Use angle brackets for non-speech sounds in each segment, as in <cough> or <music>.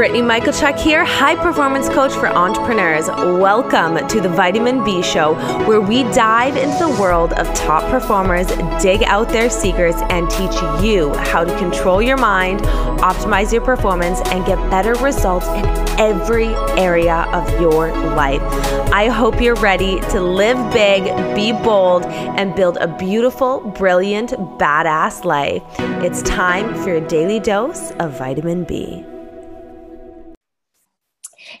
Brittany Michalchuk here, high performance coach for entrepreneurs. Welcome to the Vitamin B Show, where we dive into the world of top performers, dig out their secrets, and teach you how to control your mind, optimize your performance, and get better results in every area of your life. I hope you're ready to live big, be bold, and build a beautiful, brilliant, badass life. It's time for your daily dose of vitamin B.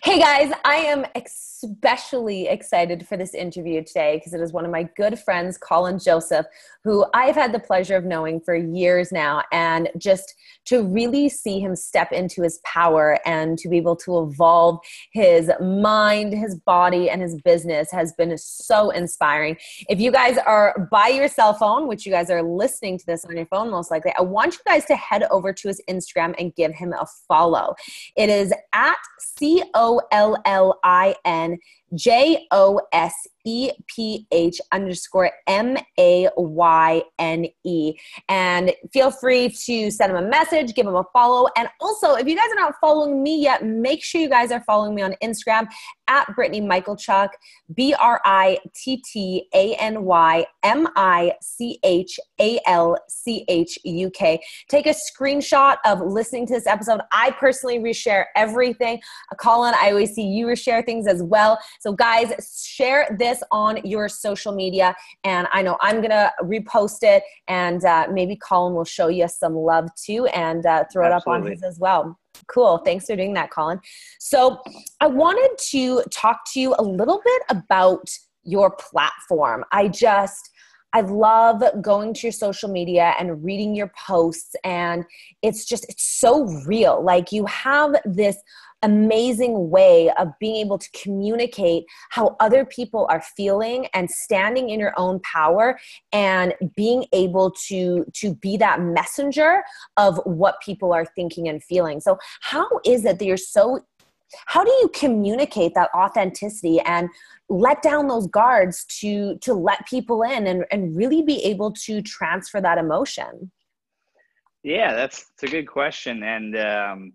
Hey guys, I am especially excited for this interview today because it is one of my good friends, Collin Joseph, who I've had the pleasure of knowing for years now. And just to really see him step into his power and to be able to evolve his mind, his body, and his business has been so inspiring. If you guys are by your cell phone, which you guys are listening to this on your phone most likely, I want you guys to head over to his Instagram and give him a follow. It is at C O L L I N J O S E P H underscore M A Y N E. And feel free to send him a message, give him a follow. And also, if you guys are not following me yet, make sure you guys are following me on Instagram at Brittany Michalchuk, B R I T T A N Y M I C H A L C H U K. Take a screenshot of listening to this episode. I personally reshare everything. Collin, I always see you reshare things as well. So, guys, share this this on your social media. And I know I'm going to repost it, and uh, maybe Collin will show you some love too and uh, throw Absolutely. it up on his as well. Cool. Thanks for doing that, Collin. So, I wanted to talk to you a little bit about your platform. I just, I love going to your social media and reading your posts, and it's just, it's so real. Like, you have this amazing way of being able to communicate how other people are feeling and standing in your own power and being able to to be that messenger of what people are thinking and feeling so how is it that you're so how do you communicate that authenticity and let down those guards to to let people in and, and really be able to transfer that emotion yeah that's, that's a good question and um,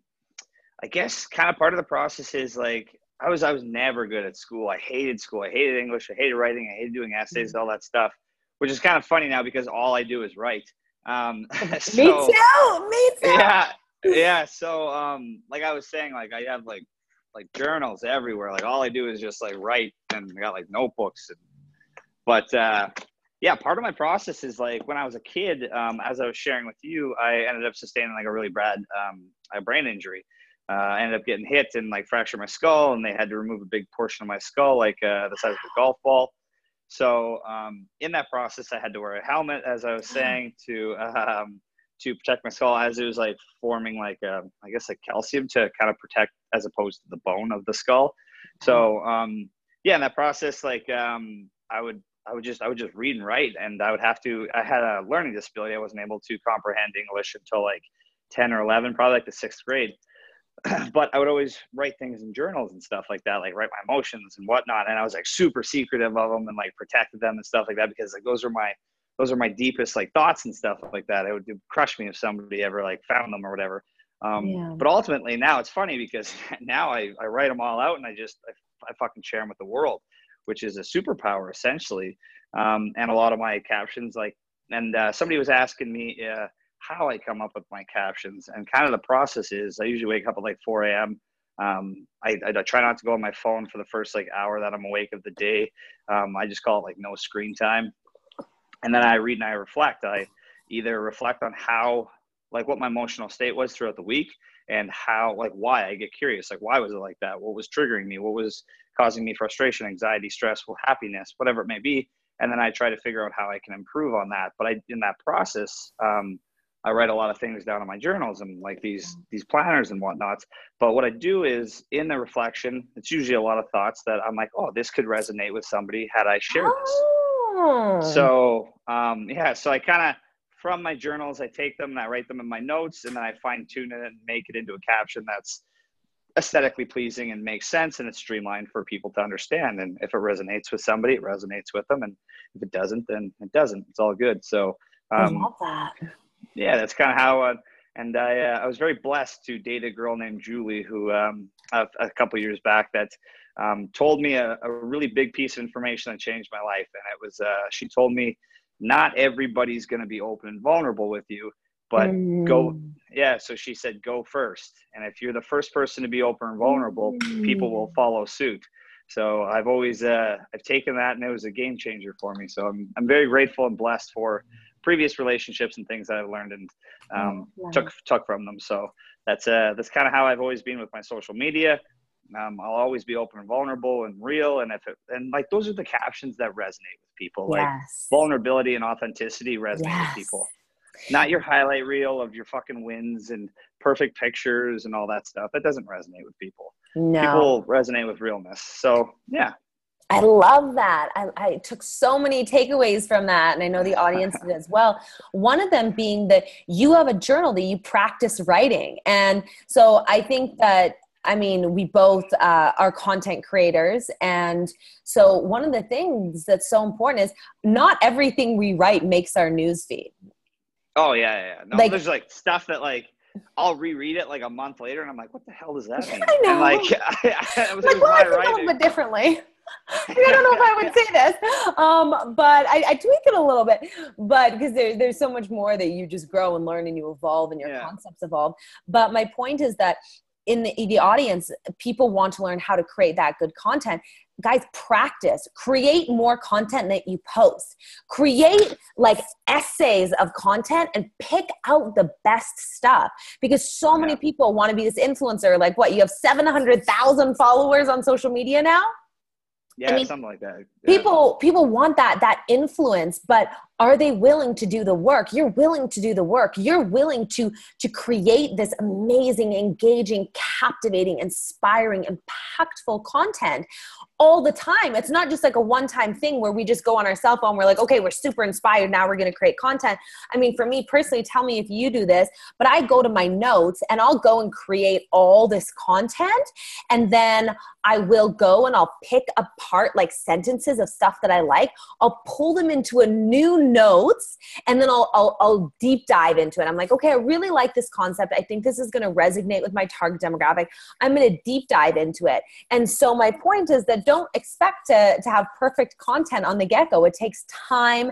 I guess kind of part of the process is like I was I was never good at school. I hated school. I hated English. I hated writing. I hated doing essays, mm-hmm. all that stuff. Which is kind of funny now because all I do is write. Um, <laughs> <laughs> so, me too. Me too. Yeah, yeah. So um, like I was saying, like I have like like journals everywhere. Like all I do is just like write, and I got like notebooks. And, but uh, yeah, part of my process is like when I was a kid, um, as I was sharing with you, I ended up sustaining like a really bad um, a brain injury uh, I ended up getting hit and like fractured my skull, and they had to remove a big portion of my skull, like uh, the size of a golf ball. So um, in that process, I had to wear a helmet, as I was <laughs> saying, to um, to protect my skull, as it was like forming like a, I guess like calcium to kind of protect, as opposed to the bone of the skull. So um, yeah, in that process, like um, I would I would just I would just read and write, and I would have to. I had a learning disability. I wasn't able to comprehend English until like ten or eleven, probably like the sixth grade. <clears throat> but I would always write things in journals and stuff like that, like write my emotions and whatnot. And I was like super secretive of them and like protected them and stuff like that because like those are my those are my deepest like thoughts and stuff like that. It would crush me if somebody ever like found them or whatever. Um, yeah. But ultimately, now it's funny because <laughs> now I, I write them all out and I just I, I fucking share them with the world, which is a superpower essentially. Um, and a lot of my captions like and uh, somebody was asking me. Uh, how I come up with my captions. And kind of the process is I usually wake up at like 4 a.m. Um, I, I, try not to go on my phone for the first like hour that I'm awake of the day. Um, I just call it like no screen time. And then I read and I reflect. I either reflect on how, like, what my emotional state was throughout the week and how, like, why I get curious. Like, why was it like that? What was triggering me? What was causing me frustration, anxiety, stress, well, happiness, whatever it may be. And then I try to figure out how I can improve on that. But I, in that process, um, I write a lot of things down in my journals and like these these planners and whatnots. But what I do is in the reflection, it's usually a lot of thoughts that I'm like, oh, this could resonate with somebody had I shared oh. So um, yeah, so I kind of from my journals, I take them and I write them in my notes, and then I fine tune it and make it into a caption that's aesthetically pleasing and makes sense and it's streamlined for people to understand. And if it resonates with somebody, it resonates with them, and if it doesn't, then it doesn't. It's all good. So um, I love that yeah, that's kind of how. Uh, and I, uh, I was very blessed to date a girl named Julie who um, a, a couple years back that um, told me a, a, really big piece of information that changed my life. And it was, uh, she told me, not everybody's going to be open and vulnerable with you, but mm. go, yeah. So she said, go first. And if you're the first person to be open and vulnerable, mm. people will mm. follow suit. So I've always, uh, I've taken that and it was a game changer for me. So I'm, I'm very grateful and blessed for previous relationships and things that I've learned and um, oh, took, took from them. So that's, uh, that's kind of how I've always been with my social media. Um, I'll always be open and vulnerable and real. And if it, and like those are the captions that resonate with people. Like yes. vulnerability and authenticity resonate yes. with people. Not your highlight reel of your fucking wins and perfect pictures and all that stuff. That doesn't resonate with people. No. People resonate with realness. So yeah. I love that. I, I, took so many takeaways from that, and I know the audience did as well. One of them being that you have a journal that you practice writing. And so I think that I mean, we both uh, are content creators. And so, one of the things that's so important is not everything we write makes our news feed. Oh, yeah, yeah. No, like, there's like stuff that, like, I'll reread it like a month later and I'm like, what the hell does that <laughs> mean? I know. And like, I, <laughs> I was, like, well, I think a little bit differently. <laughs> I don't know if I would say this, um, but I, I, tweak it a little bit. But because there, there's so much more that you just grow and learn and you evolve and your yeah. concepts evolve. But my point is that in the, the audience, people want to learn how to create that good content. Guys, practice, create more content that you post, create like essays of content and pick out the best stuff because so many people want to be this influencer. Like, what, you have 700,000 followers on social media now? Yeah, I mean, something like that. People people want that that influence, but are they willing to do the work? You're willing to do the work. You're willing to to create this amazing, engaging, captivating, inspiring, impactful content all the time. It's not just like a one-time thing where we just go on our cell phone, we're like, okay, we're super inspired, now we're gonna create content. I mean, for me personally, tell me if you do this, but I go to my notes and I'll go and create all this content and then I will go and I'll pick apart like sentences of stuff that I like. I'll pull them into a new notes and then I'll, I'll, I'll deep dive into it. I'm like, okay, I really like this concept. I think this is going to resonate with my target demographic. I'm going to deep dive into it. And so my point is that don't expect to, to have perfect content on the get go. It takes time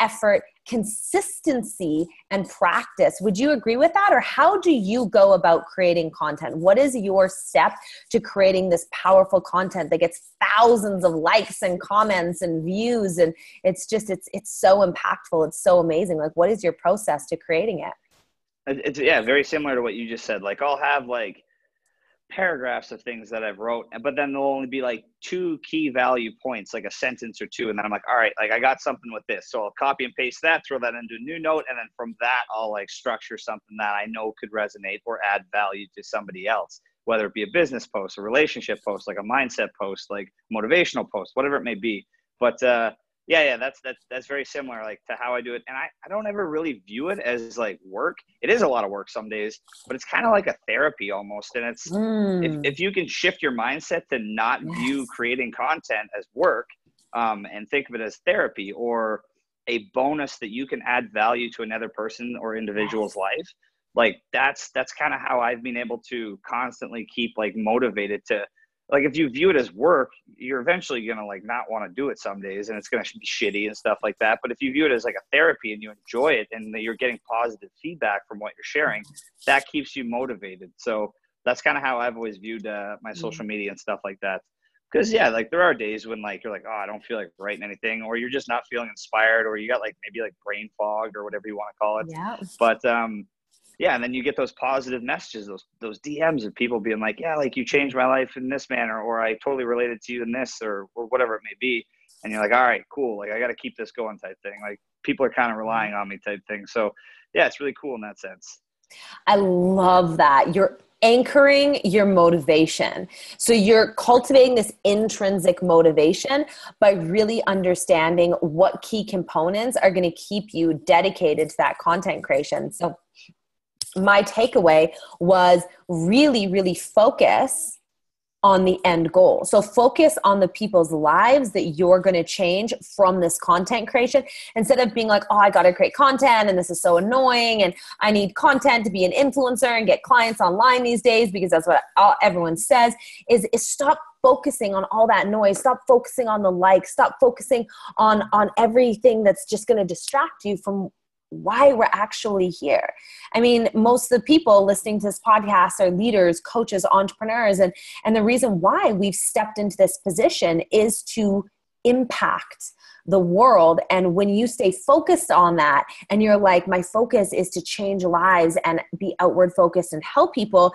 effort, consistency, and practice. Would you agree with that? Or how do you go about creating content? What is your step to creating this powerful content that gets thousands of likes and comments and views? And it's just, it's, it's so impactful. It's so amazing. Like, what is your process to creating it? It's, yeah, very similar to what you just said. Like, I'll have like, paragraphs of things that I've wrote, but then there'll only be like two key value points, like a sentence or two, and then I'm like, all right, like I got something with this, so I'll copy and paste that, throw that into a new note, and then from that I'll like structure something that I know could resonate or add value to somebody else, whether it be a business post, a relationship post, like a mindset post, like motivational post, whatever it may be. But uh, yeah yeah that's that's that's very similar like to how i do it and i, I don't ever really view it as like work it is a lot of work some days but it's kind of like a therapy almost and it's mm. if, if you can shift your mindset to not yes. view creating content as work um, and think of it as therapy or a bonus that you can add value to another person or individual's yes. life like that's that's kind of how i've been able to constantly keep like motivated to like if you view it as work you're eventually going to like not want to do it some days and it's going to be shitty and stuff like that. But if you view it as like a therapy and you enjoy it and you're getting positive feedback from what you're sharing that keeps you motivated. So that's kind of how i've always viewed uh, my mm-hmm. social media and stuff like that. Because yeah like there are days when like you're like oh i don't feel like writing anything or you're just not feeling inspired or you got like maybe like brain fog or whatever you want to call it. Yeah but um yeah, and then you get those positive messages, those those DMs of people being like, yeah, like you changed my life in this manner, or I totally related to you in this, or or whatever it may be. And you're like, all right, cool. Like I got to keep this going, type thing. Like people are kind of mm-hmm. relying on me, type thing. So yeah, it's really cool in that sense. I love that. You're anchoring your motivation. So you're cultivating this intrinsic motivation by really understanding what key components are going to keep you dedicated to that content creation. So my takeaway was really, really focus on the end goal. So focus on the people's lives that you're going to change from this content creation. Instead of being like, oh, I got to create content and this is so annoying and I need content to be an influencer and get clients online these days because that's what all, everyone says is, is stop focusing on all that noise. Stop focusing on the likes. Stop focusing on on everything that's just going to distract you from why we're actually here. I mean, most of the people listening to this podcast are leaders, coaches, entrepreneurs, and, and the reason why we've stepped into this position is to impact the world. And when you stay focused on that and you're like, my focus is to change lives and be outward focused and help people,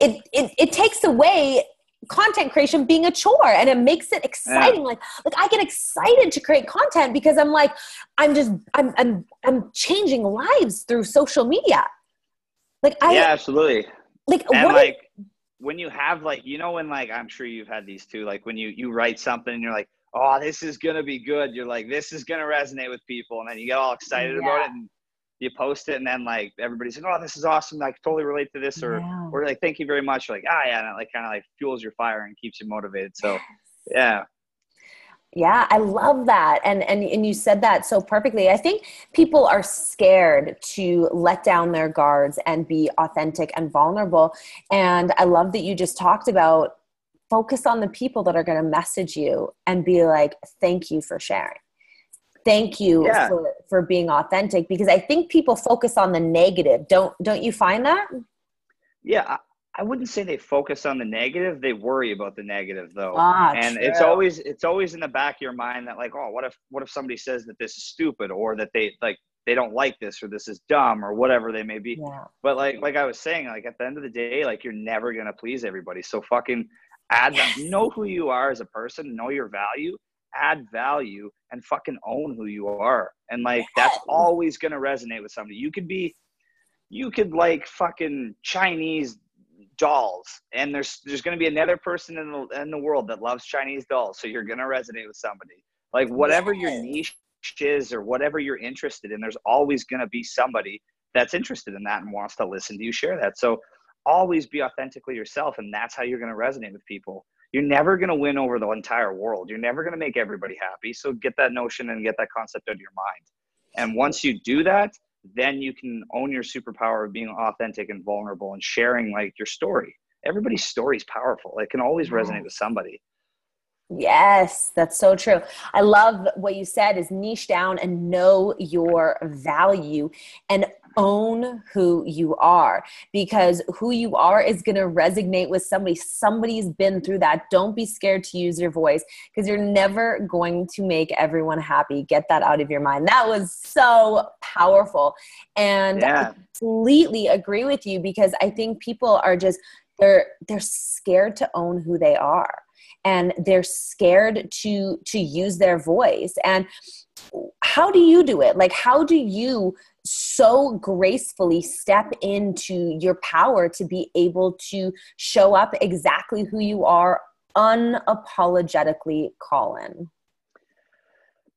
it, it, it takes away content creation being a chore and it makes it exciting yeah. like like i get excited to create content because i'm like i'm just i'm i'm i'm changing lives through social media like i yeah absolutely like and like when you have like you know when like i'm sure you've had these too like when you you write something and you're like oh this is gonna be good you're like this is gonna resonate with people and then you get all excited yeah. about it and you post it and then like everybody's like, oh, this is awesome. I totally relate to this, or yeah. Or like, thank you very much. You're like, ah, yeah, and it like kind of like fuels your fire and keeps you motivated. So, yeah. Yeah, I love that. And, and and you said that so perfectly. I think people are scared to let down their guards and be authentic and vulnerable. And I love that you just talked about focus on the people that are going to message you and be like, thank you for sharing thank you yeah. for, for being authentic because i think people focus on the negative don't don't you find that yeah I, I wouldn't say they focus on the negative they worry about the negative though ah, and true. it's always it's always in the back of your mind that like oh what if what if somebody says that this is stupid or that they like they don't like this or this is dumb or whatever they may be yeah. but like like i was saying like at the end of the day like you're never gonna please everybody so fucking add that know who you are as a person know your value add value and fucking own who you are. And like that's always gonna resonate with somebody. You could be you could like fucking Chinese dolls and there's there's to be another person in the in the world that loves Chinese dolls so you're to resonate with somebody like whatever your niche is or whatever you're interested in there's always to be somebody that's interested in that and wants to listen to you share that so always be authentically yourself and that's how you're to resonate with people you're never to win over the entire world. You're never to make everybody happy. So get that notion and get that concept out of your mind. And once you do that, then you can own your superpower of being authentic and vulnerable and sharing like your story. Everybody's story is powerful. It can always resonate mm. with somebody. Yes, that's so true. I love what you said is niche down and know your value and own who you are because who you are is going to resonate with somebody. Somebody's been through that. Don't be scared to use your voice because you're never going to make everyone happy. Get that out of your mind. That was so powerful. And yeah. I completely agree with you because I think people are just they're they're scared to own who they are and they're scared to to use their voice. And how do you do it? Like how do you so gracefully step into your power to be able to show up exactly who you are unapologetically collin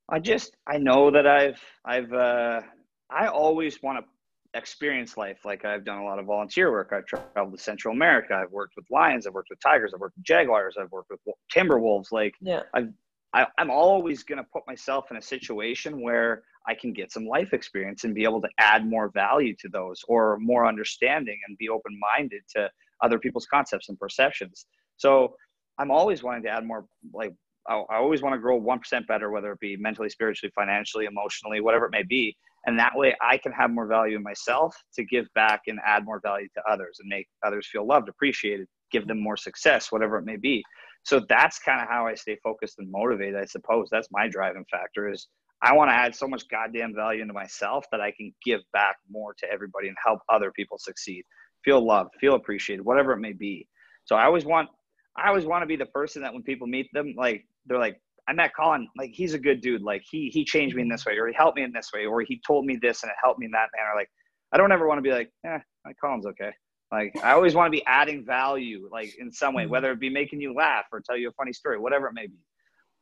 i just i know that i've i've uh i always want to experience life. Like i've done a lot of volunteer work. I've traveled to central america. I've worked with lions. I've worked with tigers. I've worked with jaguars. I've worked with timber wolves. Like yeah. i've I, i'm always going to put myself in a situation where i can get some life experience and be able to add more value to those or more understanding and be open-minded to other people's concepts and perceptions. So i'm always wanting to add more like I, I always want to grow 1% better whether it be mentally spiritually financially emotionally whatever it may be and that way i can have more value in myself to give back and add more value to others and make others feel loved appreciated give them more success whatever it may be. So that's kind of how i stay focused and motivated i suppose. That's my driving factor is i want to add so much goddamn value into myself that i can give back more to everybody and help other people succeed feel loved feel appreciated whatever it may be. So i always want i always want to be the person that when people meet them like they're like I met Collin, like he's a good dude. Like he he changed me in this way, or he helped me in this way, or he told me this and it helped me in that manner. Like I don't ever want to be like, eh, like Collin's okay. Like I always want to be adding value, like in some way, mm-hmm. whether it be making you laugh or tell you a funny story, whatever it may be.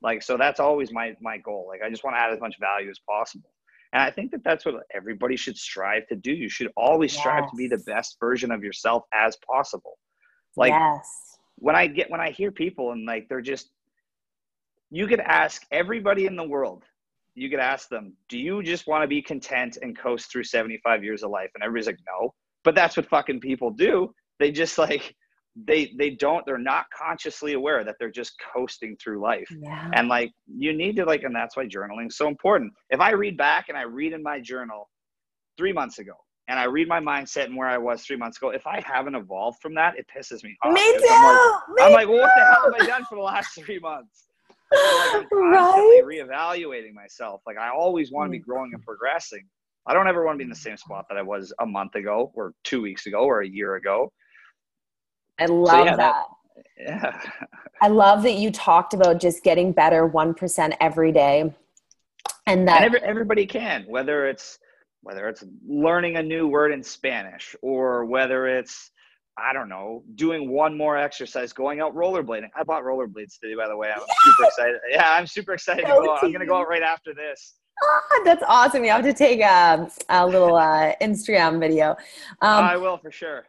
Like so, that's always my my goal. Like I just want to add as much value as possible. And I think that that's what everybody should strive to do. You should always strive to be the best version of yourself as possible. Like yes when I get when I hear people and like they're just you could ask everybody in the world, you could ask them, do you just want to be content and coast through 75 years of life? And everybody's like, no. But that's what fucking people do. They just like they they don't they're not consciously aware that they're just coasting through life yeah. and like you need to like and that's why journaling is so important if i read back and i read in my journal three months ago and i read my mindset and where i was three months ago if i haven't evolved from that it pisses me off me too i'm like, me I'm like well, what the hell have i done for the last <laughs> three months I'm <laughs> right? reevaluating myself. Like i always want to be mm. growing and progressing. I don't ever want to be in the same spot that i was a month ago or two weeks ago or a year ago. I love yeah, that, that- yeah. I love that you talked about just getting better 1% every day and that and every, everybody can whether it's whether it's learning a new word in spanish or whether it's i don't know doing one more exercise going out rollerblading i bought rollerblades today by the way i'm super excited yeah i'm super excited to Go i'm gonna go out right after this Ah, that's awesome. You have to take a, a little uh, Instagram video. Um, i will for sure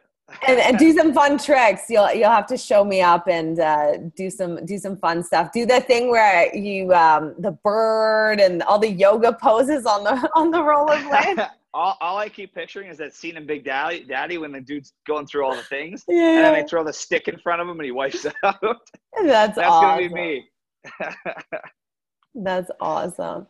and, and do <laughs> some fun tricks. You'll you'll have to show me up and uh, do some do some fun stuff. Do the thing where you um, the bird and all the yoga poses on the <laughs> on the <laughs> rollerblade. All, all i keep picturing is that scene in big daddy daddy when the dude's going through all the things and then they throw the stick in front of him and he wipes it out <laughs> that's that's awesome. gonna be me <laughs> That's awesome.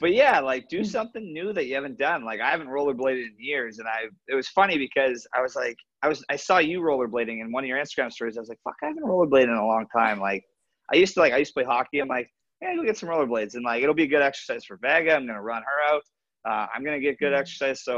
but yeah, like do something new that you haven't done. Like I haven't rollerbladed in years, and I it was funny because I was like, I was I saw you rollerblading in one of your Instagram stories. I was like, fuck, I haven't rollerbladed in a long time. Like I used to like I used to play hockey. I'm like, yeah, go get some rollerblades, and like it'll be a good exercise for Vega. I'm gonna run her out. Uh, I'm gonna get good Mm. exercise. So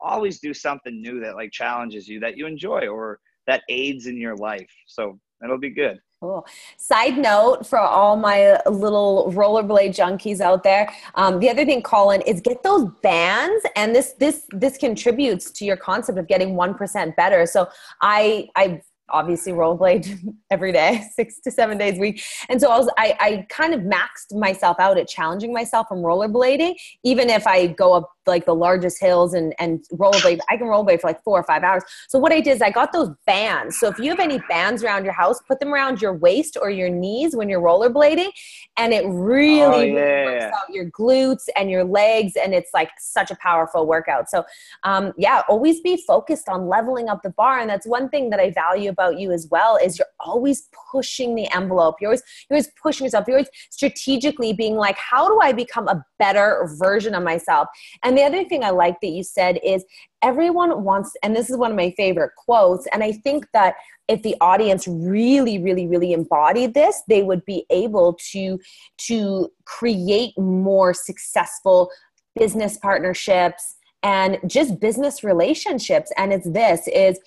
always do something new that like challenges you that you enjoy or that aids in your life. So it'll be good. Cool. Side note for all my little rollerblade junkies out there, um, the other thing, Collin, is get those bands, and this this this contributes to your concept of getting one percent better. So I I obviously rollerblade <laughs> every day, <laughs> six to seven days a week, and so I was I I kind of maxed myself out at challenging myself from rollerblading, even if I go up like the largest hills and and rollerblade, I can rollerblade for like four or five hours. So what I did is I got those bands. So if you have any bands around your house, put them around your waist or your knees when you're rollerblading, and it really, Oh, really yeah. works out your glutes and your legs, and it's like such a powerful workout. So um, yeah, always be focused on leveling up the bar, and that's one thing that I value about you as well is you're always pushing the envelope. You're always you're always pushing yourself. You're always strategically being like, how do I become a better version of myself? And the other thing I like that you said is everyone wants, and this is one of my favorite quotes, and I think that if the audience really, really, really embodied this, they would be able to to create more successful business partnerships and just business relationships. And it's this is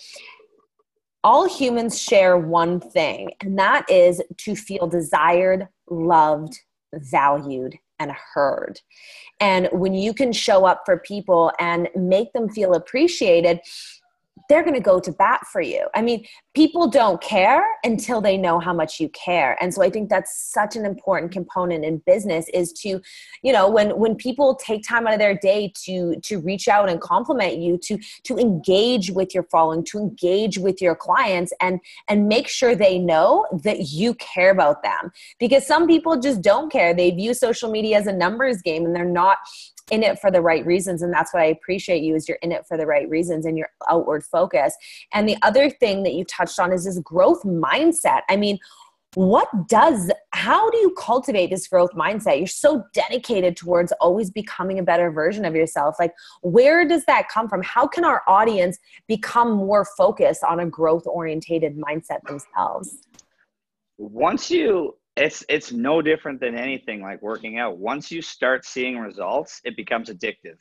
all humans share one thing, and that is to feel desired, loved, valued, and heard. And when you can show up for people and make them feel appreciated, they're going to go to bat for you. I mean, people don't care until they know how much you care. And so I think that's such an important component in business is to, you know, when when people take time out of their day to to reach out and compliment you, to to engage with your following, to engage with your clients and and make sure they know that you care about them. Because some people just don't care. They view social media as a numbers game and they're not in it for the right reasons and that's what i appreciate you is you're in it for the right reasons and your outward focus. And the other thing that you touched on is this growth mindset. I mean what does how do you cultivate this growth mindset? You're so dedicated towards always becoming a better version of yourself. Like where does that come from? How can our audience become more focused on a growth orientated mindset themselves? Once you it's it's no different than anything like working out. Once you start seeing results it becomes addictive.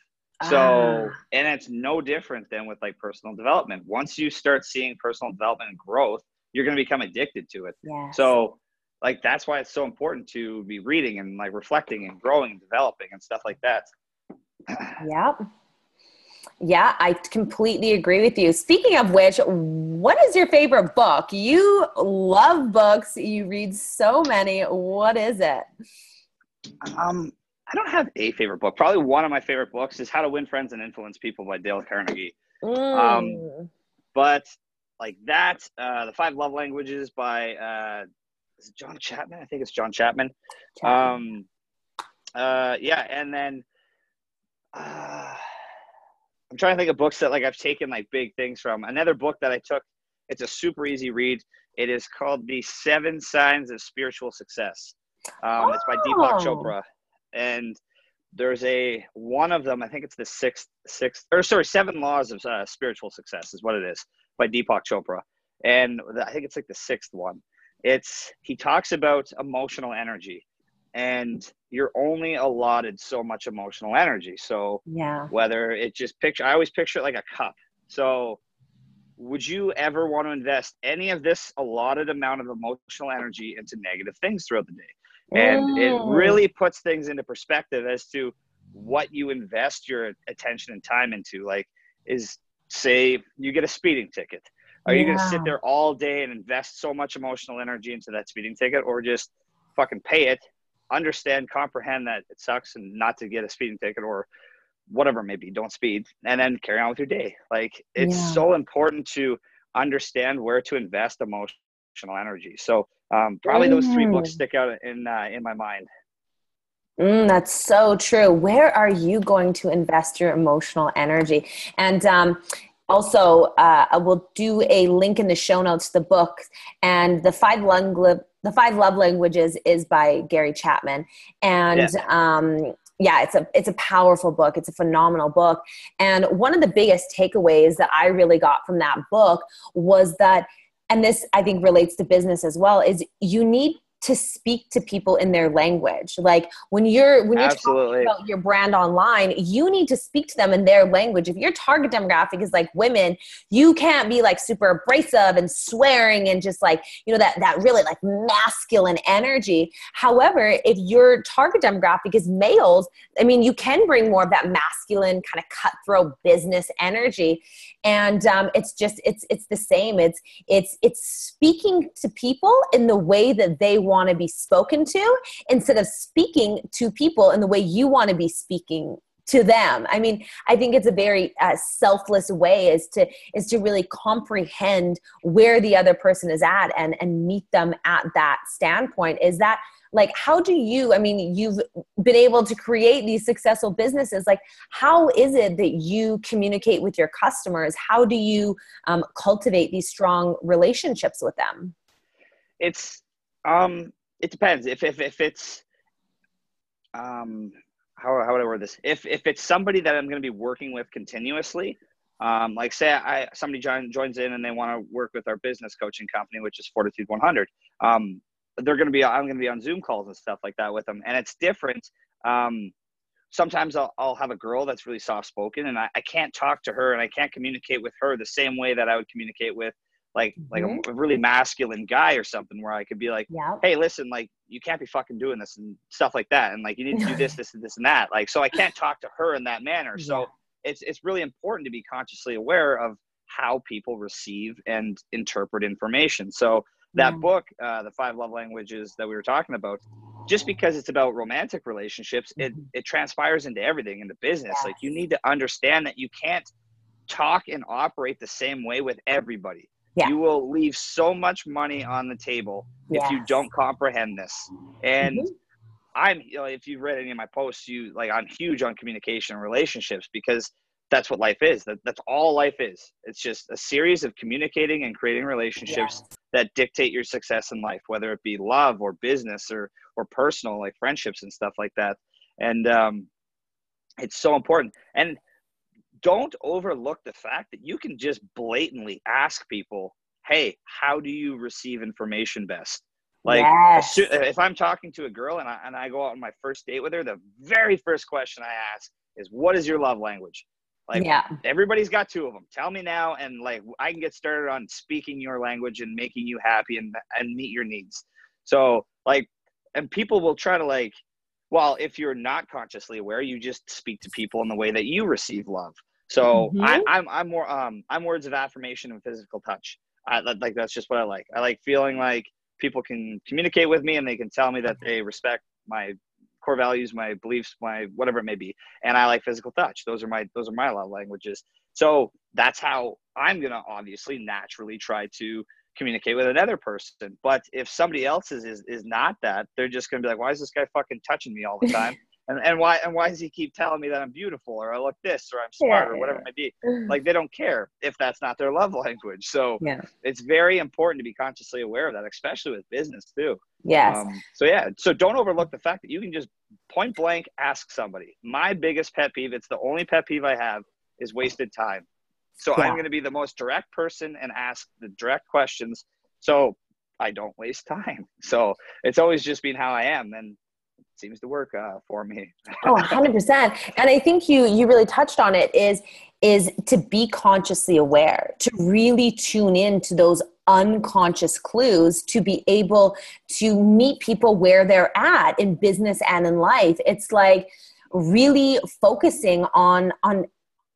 So Ah. and it's no different than with like personal development. Once you start seeing personal development and growth you're going to become addicted to it. Yeah so like that's why it's so important to be reading and like reflecting and growing and developing and stuff like that. Yep. Yeah, I completely agree with you. Speaking of which, what is your favorite book? You love books. You read so many. What is it? um i don't have a favorite book probably one of my favorite books is how to win friends and influence people by dale carnegie Mm. but like that. Uh, the Five Love Languages by uh, is it John Chapman? I think it's John Chapman. Chapman. Um, uh, yeah, and then uh, I'm trying to think of books that like I've taken like big things from. Another book that I took. It's a super easy read. It is called The Seven Signs of Spiritual Success. Um, oh. It's by Deepak oh. Chopra, and there's a one of them. I think it's the sixth, sixth, or sorry, Seven Laws of uh, Spiritual Success is what it is by Deepak Chopra, and I think it's like the sixth one. It's he talks about emotional energy, and you're only allotted so much emotional energy. So yeah, whether it just picture, I always picture it like a cup. So would you ever want to invest any of this allotted amount of emotional energy into negative things throughout the day? And mm. it really puts things into perspective as to what you invest your attention and time into. Like, is say you get a speeding ticket. Are yeah. you going to sit there all day and invest so much emotional energy into that speeding ticket or just fucking pay it, understand, comprehend that it sucks and not to get a speeding ticket or whatever maybe don't speed, and then carry on with your day. Like it's yeah. so important to understand where to invest emotional energy. So um, probably mm. those three books mm. stick out in uh, in my mind. Mm, that's so true. Where are you going to invest your emotional energy? And um, also, uh, I will do a link in the show notes to the book and the five lung the five love languages is by Gary Chapman, and yeah. um, yeah, it's a it's a powerful book. It's a phenomenal book. And one of the biggest takeaways that I really got from that book was that and this I think relates to business as well is you need to speak to people in their language. Like when you're when you're Absolutely. talking about your brand online you need to speak to them in their language. If your target demographic is like women you can't be like super abrasive and swearing and just like you know that that really like masculine energy. However if your target demographic is males i mean you can bring more of that masculine kind of cutthroat business energy. And um, it's just it's it's the same. It's it's it's speaking to people in the way that they want to be spoken to instead of speaking to people in the way you want to be speaking to them. I mean i think it's a very uh, selfless way is to is to really comprehend where the other person is at and and meet them at that standpoint. Is that like how do you i mean you've been able to create these successful businesses like how is it that you communicate with your customers? How do you um, cultivate these strong relationships with them? It's um it depends if if, if it's um how, how would I word this? If if it's somebody that I'm going to be working with continuously, um, like say I somebody join, joins in and they want to work with our business coaching company, which is Fortitude 100. Um, they're going to be i'm going to be on zoom calls and stuff like that with them and it's different um, sometimes I'll, I'll have a girl that's really soft spoken and I, I can't talk to her and i can't communicate with her the same way that i would communicate with like like a, mm-hmm. a, really masculine guy or something where i could be like yeah. hey listen like you can't be fucking doing this and stuff like that and like you need to do this <laughs> this and this and that like so i can't talk to her in that manner yeah. so it's it's really important to be consciously aware of how people receive and interpret information so that yeah. book, uh, the five love languages that we were talking about, just because it's about romantic relationships, it mm-hmm. it transpires into everything in the business. Yes. Like you need to understand that you can't talk and operate the same way with everybody. Yeah. You will leave so much money on the table yes. if you don't comprehend this. And mm-hmm. I'm, you know, if you've read any of my posts, you like I'm huge on communication and relationships because that's what life is. That, that's all life is. It's just a series of communicating and creating relationships yes. that dictate your success in life, whether it be love or business or or personal, like friendships and stuff like that. And um, it's so important. And don't overlook the fact that you can just blatantly ask people, "Hey, how do you receive information best?" Like yes. if I'm talking to a girl and I and I go out on my first date with her, the very first question I ask is, "What is your love language?" Like yeah. everybody's got two of them. Tell me now, and like I can get started on speaking your language and making you happy and and meet your needs. So like, and people will try to like, well, if you're not consciously aware, you just speak to people in the way that you receive love. So mm-hmm. I, I'm I'm more um I'm words of affirmation and physical touch. I like that's just what I like. I like feeling like people can communicate with me and they can tell me that they respect my core values, my beliefs, my whatever it may be. And I like physical touch. Those are my those are my love languages. So that's how I'm going to obviously naturally try to communicate with another person. But if somebody else is, is, is not that, they're just going to be like, why is this guy fucking touching me all the time? And, and why and why does he keep telling me that I'm beautiful or I look this or I'm smart yeah, or whatever yeah. it may be? Like they don't care if that's not their love language. So yeah. it's very important to be consciously aware of that, especially with business too. Yes. Um, so yeah, so don't overlook the fact that you can just point blank ask somebody. My biggest pet peeve, it's the only pet peeve I have, is wasted time. So I'm going to be the most direct person and ask the direct questions. So I don't waste <laughs> time. So it's always just been how I am. And seems to work uh, for me. oh, 100%. <laughs> And I think you you really touched on it is is to be consciously aware, to really tune in to those unconscious clues to be able to meet people where they're at in business and in life. It's like really focusing on on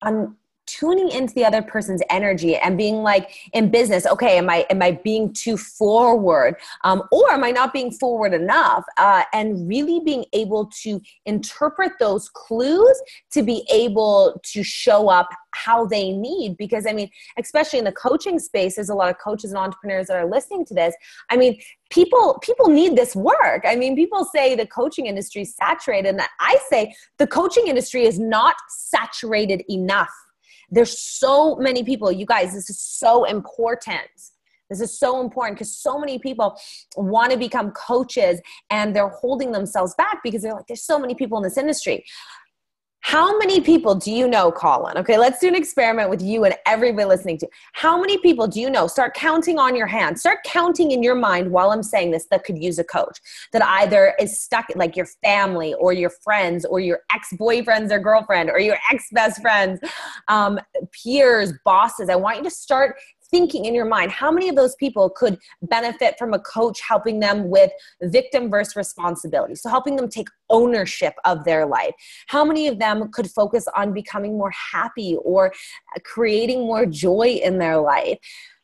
on tuning into the other person's energy and being like in business okay am i am i being too forward um, or am i not being forward enough uh, and really being able to interpret those clues to be able to show up how they need. Because i mean especially in the coaching space there's a lot of coaches and entrepreneurs that are listening to this. I mean people people need this work. I mean people say the coaching industry is saturated and i say the coaching industry is not saturated enough there's so many people, you guys, this is so important. This is so important because so many people want to become coaches and they're holding themselves back because they're like, there's so many people in this industry. How many people do you know, Collin? Okay, let's do an experiment with you and everybody listening to. How many people do you know? Start counting on your hand. Start counting in your mind while I'm saying this that could use a coach. That either is stuck like your family or your friends or your ex-boyfriends or girlfriend or your ex-best friends, um, peers, bosses. I want you to start thinking in your mind how many of those people could benefit from a coach helping them with victim versus responsibility? So helping them take ownership of their life. How many of them could focus on becoming more happy or creating more joy in their life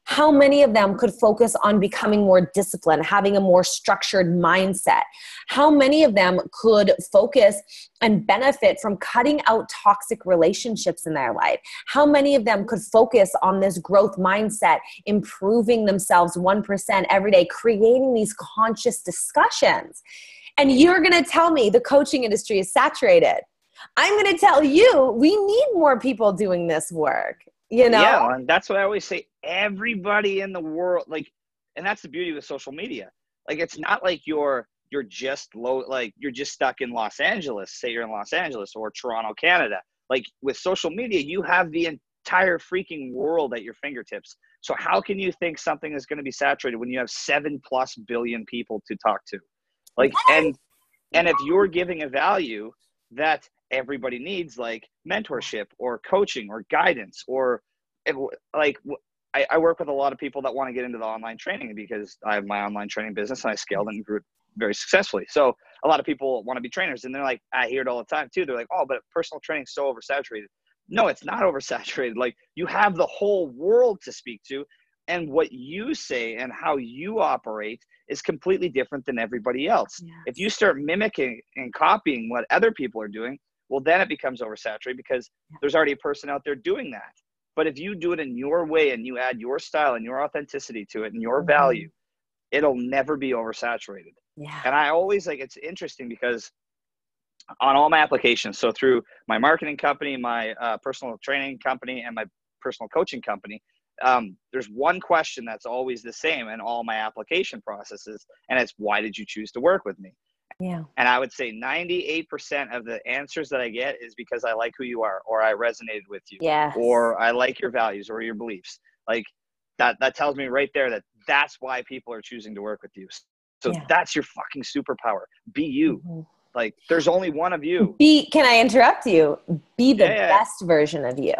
how many of them could focus on becoming more disciplined, having a more structured mindset? How many of them could focus and benefit from cutting out toxic relationships in their life? How many of them could focus on this growth mindset, improving themselves 1% every day, creating these conscious discussions? And you're gonna tell me the coaching industry is saturated. I'm to tell you, we need more people doing this work you know? Yeah and that's what i always say. Everybody in the world like and that's the beauty with social media. Like it's not like you're you're just low like you're just stuck in los angeles. Say you're in los angeles or toronto canada. Like with social media you have the entire freaking world at your fingertips. So how can you think something is going to be saturated when you have seven plus billion people to talk to? Like and and if you're giving a value that everybody needs like mentorship or coaching or guidance or eh, like I, I, work with a lot of people that want to get into the online training because I have my online training business and I scaled and grew very successfully. So a lot of people want to be trainers and they're like, I hear it all the time too. They're like, oh, but personal training is so oversaturated. No, it's not <laughs> oversaturated. Like you have the whole world to speak to and what you say and how you operate is completely different than everybody else. Yes. If you start mimicking and copying what other people are doing, well, then it becomes oversaturated because there's already a person out there doing that. But if you do it in your way and you add your style and your authenticity to it and your mm-hmm. value, it'll never be oversaturated. Yeah. And I always like it's interesting because on all my applications, so through my marketing company, my uh, personal training company, and my personal coaching company, um, there's one question that's always the same in all my application processes, and it's why did you choose to work with me? Yeah. And I would say 98% of the answers that I get is because I like who you are or I resonated with you. Yeah. Or I like your values or your beliefs. Like that that tells me right there that that's why people are choosing to work with you. So yeah. that's your fucking superpower. Be you. Mm-hmm. Like there's only one of you. Be can I interrupt you? Be the yeah, best version of you.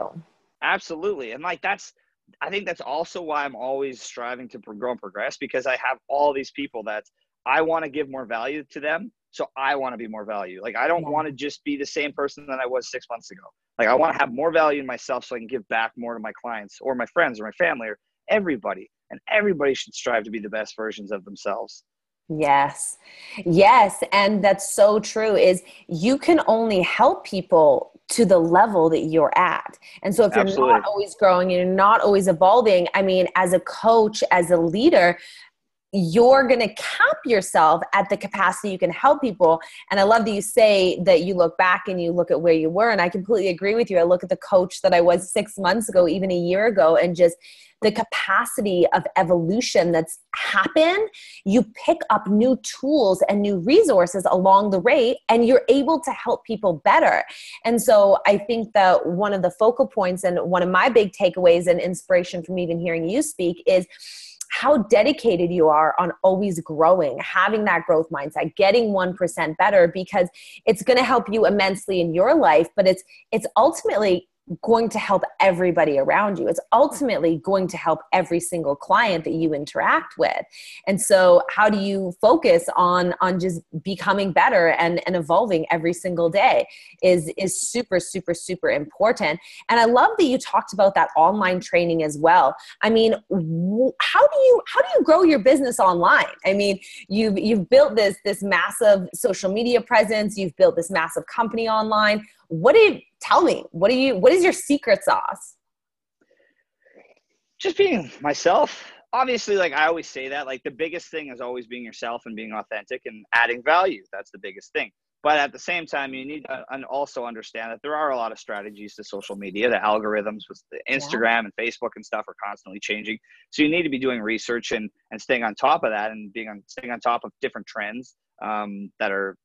Absolutely. And like that's I think that's also why I'm always striving to grow and progress because I have all these people that I want to give more value to them. So I want to be more value. Like I don't mm-hmm. want to just be the same person that I was six months ago. Like I want to have more value in myself so I can give back more to my clients or my friends or my family or everybody. And everybody should strive to be the best versions of themselves. Yes. Yes. And that's so true is you can only help people to the level that you're at. And so if you're not always growing, you're not always evolving, I mean, as a coach, as a leader, you're going to cap yourself at the capacity you can help people. And I love that you say that you look back and you look at where you were. And I completely agree with you. I look at the coach that I was six months ago, even a year ago, and just the capacity of evolution that's happened. You pick up new tools and new resources along the way, and you're able to help people better. And so I think that one of the focal points and one of my big takeaways and inspiration from even hearing you speak is how dedicated you are on always growing, having that growth mindset, getting 1% better because it's going to help you immensely in your life, but it's it's ultimately going to help everybody around you. It's ultimately going to help every single client that you interact with. And so how do you focus on on just becoming better and, and evolving every single day is is super, super, super important. And I love that you talked about that online training as well. I mean, how do you how do you grow your business online? I mean, you've you've built this this massive social media presence, you've built this massive company online what did tell me? What do you what is your secret sauce? Just being myself. Obviously, like I always say that, like the biggest thing is always being yourself and being authentic and adding value. That's the biggest thing. But at the same time, you need to also understand that there are a lot of strategies to social media. The algorithms with the Instagram yeah. and Facebook and stuff are constantly changing. So you need to be doing research and, and staying on top of that and being on staying on top of different trends um, that are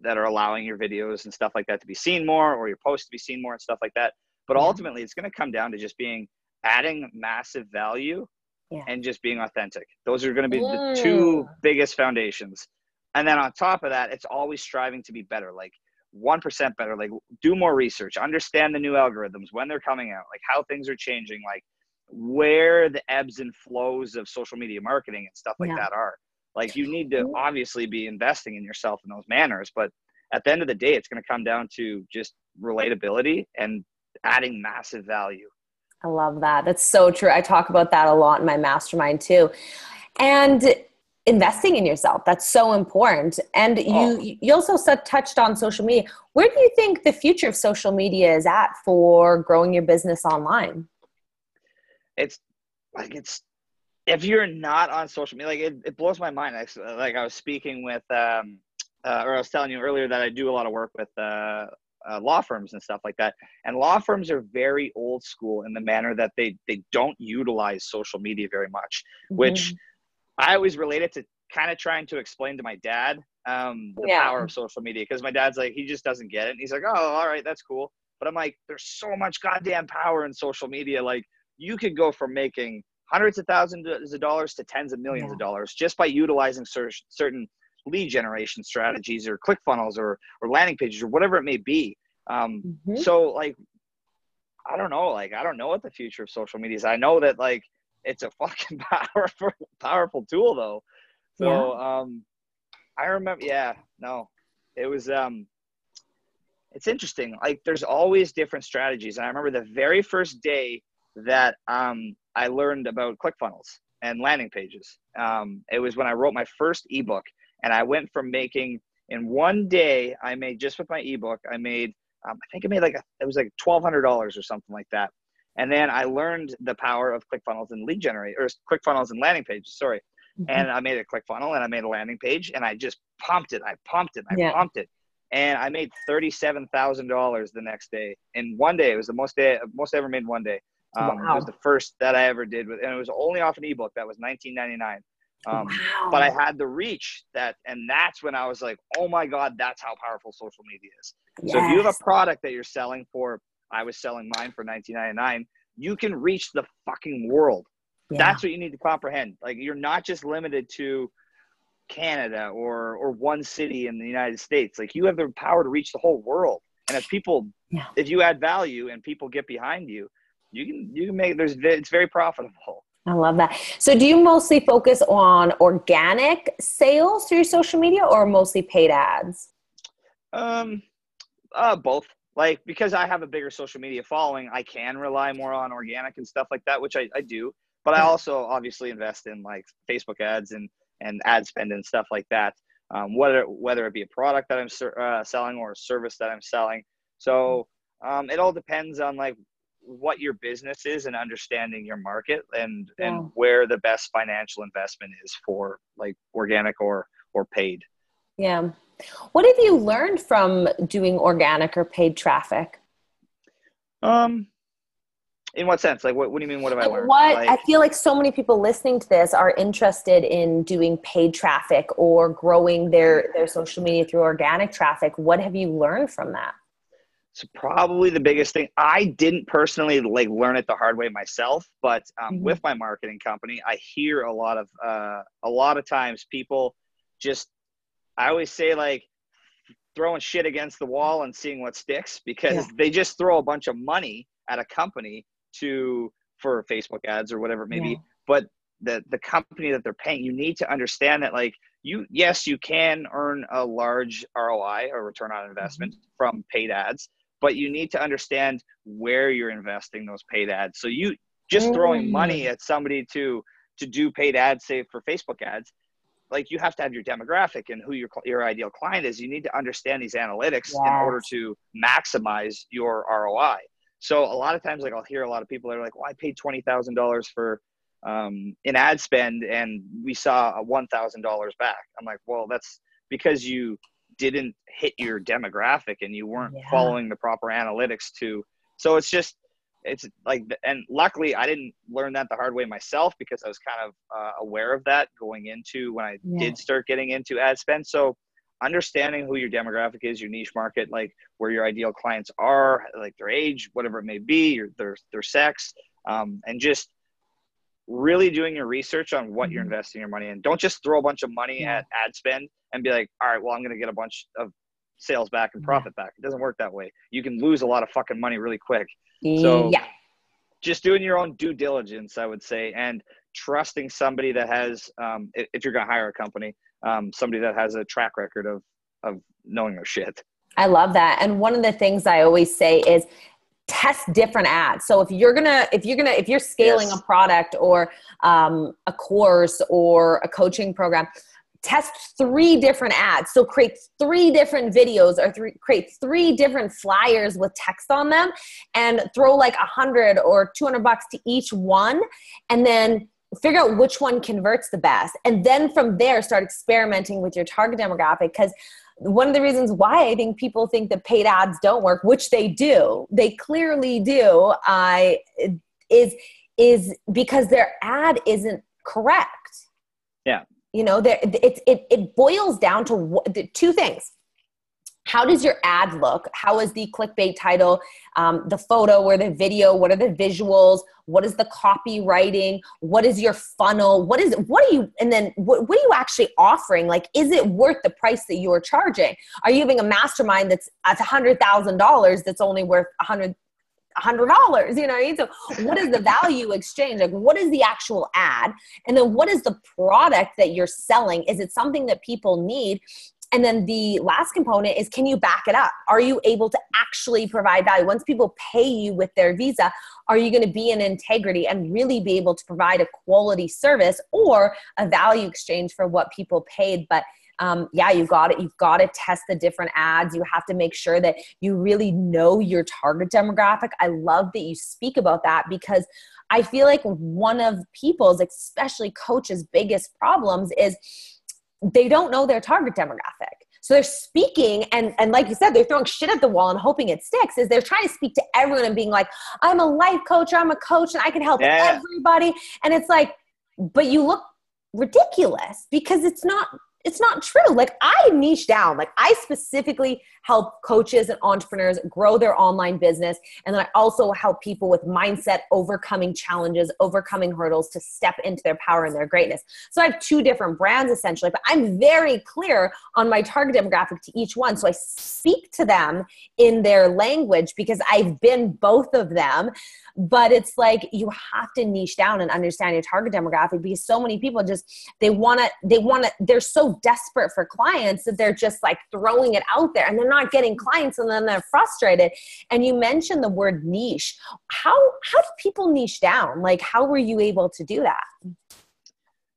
that are allowing your videos and stuff like that to be seen more or your posts to be seen more and stuff like that. But ultimately, it's going to come down to just being adding massive value yeah. and just being authentic. Those are going to be mm. the two biggest foundations. And then on top of that, it's always striving to be better, like 1% better, like do more research, understand the new algorithms when they're coming out, like how things are changing, like where the ebbs and flows of social media marketing and stuff like yeah. that are. Like you need to mm-hmm. obviously be investing in yourself in those manners, but at the end of the day, it's going to come down to just relatability and adding massive value. I love that. That's so true. I talk about that a lot in my mastermind too. And investing in yourself that's so important and you oh. you also touched on social media where do you think the future of social media is at for growing your business online it's like it's if you're not on social media, like it, it blows my mind. Actually, like I was speaking with, um, uh, or I was telling you earlier that I do a lot of work with uh, uh, law firms and stuff like that. And law firms are very old school in the manner that they they don't utilize social media very much, mm-hmm. which I always relate it to kind of trying to explain to my dad um, the yeah. power of social media because my dad's like he just doesn't get it. And he's like, oh, all right, that's cool. But I'm like, there's so much goddamn power in social media. Like you could go from making hundreds of thousands of dollars to tens of millions yeah. of dollars just by utilizing cer- certain lead generation strategies or click funnels or, or landing pages or whatever it may be. Um, mm-hmm. So like, I don't know, like, I don't know what the future of social media is. I know that like, it's a <laughs> fucking powerful, powerful tool though. So, yeah. um, I remember, yeah, no, it was, um, it's interesting. Like there's always different strategies. And I remember the very first day that, um, I learned about ClickFunnels and landing pages. Um, it was when I wrote my first ebook, and I went from making in one day. I made just with my ebook. I made um, I think I made like a, it was like twelve hundred dollars or something like that. And then I learned the power of ClickFunnels and lead generate or ClickFunnels and landing pages. Sorry. Mm-hmm. And I made a ClickFunnel and I made a landing page and I just pumped it. I pumped it. I yeah. pumped it. And I made thirty-seven thousand dollars the next day in one day. It was the most day most I ever made in one day. Um, wow. It was the first that I ever did with, and it was only off an ebook. That was 1999. Um, wow. But I had the reach that, and that's when I was like, oh my God, that's how powerful social media is. Yes. So if you have a product that you're selling for, I was selling mine for 1999, you can reach the fucking world. Yeah. That's what you need to comprehend. Like you're not just limited to Canada or or one city in the United States. Like you have the power to reach the whole world. And if people, yeah. if you add value and people get behind you, you can you can make there's it's very profitable. I love that. So, do you mostly focus on organic sales through social media, or mostly paid ads? Um, uh, both. Like because I have a bigger social media following, I can rely more on organic and stuff like that, which I, I do. But I also obviously invest in like Facebook ads and and ad spend and stuff like that. Um, whether whether it be a product that I'm uh, selling or a service that I'm selling. So Um, it all depends on like what your business is and understanding your market and yeah. and where the best financial investment is for like organic or or paid. Yeah. What have you learned from doing organic or paid traffic? Um in what sense? Like, what, what do you mean? What have I learned? What like, I feel like so many people listening to this are interested in doing paid traffic or growing their their social media through organic traffic. What have you learned from that? So probably the biggest thing I didn't personally like learn it the hard way myself, but um, mm-hmm. with my marketing company, I hear a lot of uh, a lot of times people just I always say like throwing shit against the wall and seeing what sticks because yeah. they just throw a bunch of money at a company to for Facebook ads or whatever it may yeah. be. But the the company that they're paying, you need to understand that like you yes, you can earn a large ROI or return on investment mm-hmm. from paid ads, but you need to understand where you're investing those paid ads. So you just throwing money mm. at somebody to to do paid ads, say for Facebook ads, like you have to have your demographic and who your your ideal client is. You need to understand these analytics yes. in order to maximize your ROI. So a lot of times, like I'll hear a lot of people that are like, "Well, I paid twenty thousand dollars for um, in ad spend, and we saw a one thousand dollars back." I'm like, "Well, that's because you didn't hit your demographic and you weren't yeah. following the proper analytics to." So it's just it's like and luckily i didn't learn that the hard way myself because i was kind of uh, aware of that going into when i yeah. did start getting into ad spend so understanding who your demographic is, your niche market, like where your ideal clients are, like their age, whatever it may be, your their their sex, um, and just really doing your research on what you're mm-hmm. investing your money in. Don't just throw a bunch of money yeah. at ad spend and be like, all right, well, I'm going to get a bunch of sales back and profit back. It doesn't work that way. You can lose a lot of fucking money really quick. So yeah. just doing your own due diligence, I would say, and trusting somebody that has, um, if you're going to hire a company, um, somebody that has a track record of of knowing their shit. I love that. And one of the things I always say is test different ads. So if you're gonna if you're gonna if you're scaling yes. a product or um, a course or a coaching program, test three different ads. So create three different videos or three, create three different flyers with text on them, and throw like a hundred or two hundred bucks to each one, and then figure out which one converts the best and then from there start experimenting with your target demographic because one of the reasons why i think people think that paid ads don't work which they do they clearly do i uh, is is because their ad isn't correct. Yeah. You know there it, it it boils down to two things how does your ad look? How is the clickbait title? Um, the photo or the video what are the visuals? What is the copywriting? What is your funnel? What is what are you and then what, what are you actually offering? Like is it worth the price that you're charging? Are you having a mastermind that's at a hundred thousand dollars that's only worth a hundred hundred dollars you know what I mean? so what is the value exchange? Like what is the actual ad? And then what is the product that you're selling? Is it something that people need and then the last component is can you back it up? Are you able to actually provide value? Once people pay you with their visa, are you going to be in integrity and really be able to provide a quality service or a value exchange for what people paid? But um, yeah, you got it. You've got to test the different ads. You have to make sure that you really know your target demographic. I love that you speak about that because I feel like one of people's, especially coaches' biggest problems is they don't know their target demographic. So they're speaking and and like you said, they're throwing shit at the wall and hoping it sticks. Is they're trying to speak to everyone and being like, I'm a life coach, or I'm a coach, and I can help yeah. everybody. And it's like, but you look ridiculous because it's not it's not true. Like I niche down. Like I specifically help coaches and entrepreneurs grow their online business. And then I also help people with mindset, overcoming challenges, overcoming hurdles to step into their power and their greatness. So I have two different brands essentially, but I'm very clear on my target demographic to each one. So I speak to them in their language because I've been both of them. But it's like you have to niche down and understand your target demographic because so many people just they want to they want to they're so desperate for clients that they're just like throwing it out there and they're not getting clients and then they're frustrated. And you mentioned the word niche. How how do people niche down? Like how were you able to do that?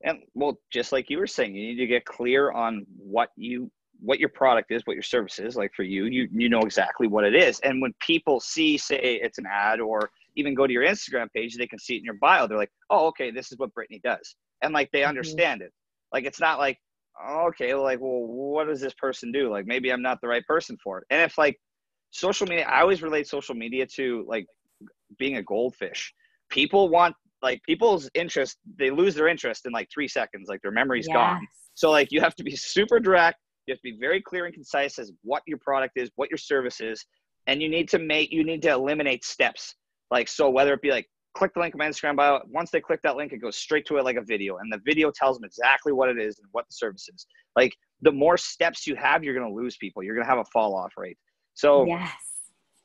And well, just like you were saying, you need to get clear on what you what your product is, what your service is. Like for you, you you know exactly what it is. And when people see, say it's an ad or even go to your Instagram page, they can see it in your bio. They're like, oh, okay, this is what Brittany does. And like they mm-hmm. understand it. Like it's not like, okay, like, well, what does this person do? Like maybe I'm not the right person for it. And if like social media, I always relate social media to like being a goldfish. People want like people's interest, they lose their interest in like three seconds, like their memory's yes. gone. So like you have to be super direct. You have to be very clear and concise as what your product is, what your service is, and you need to make you need to eliminate steps. Like so, whether it be like click the link on my Instagram bio. Once they click that link, it goes straight to it like a video, and the video tells them exactly what it is and what the service is. Like the more steps you have, you're gonna lose people. You're gonna have a fall off rate. So yes,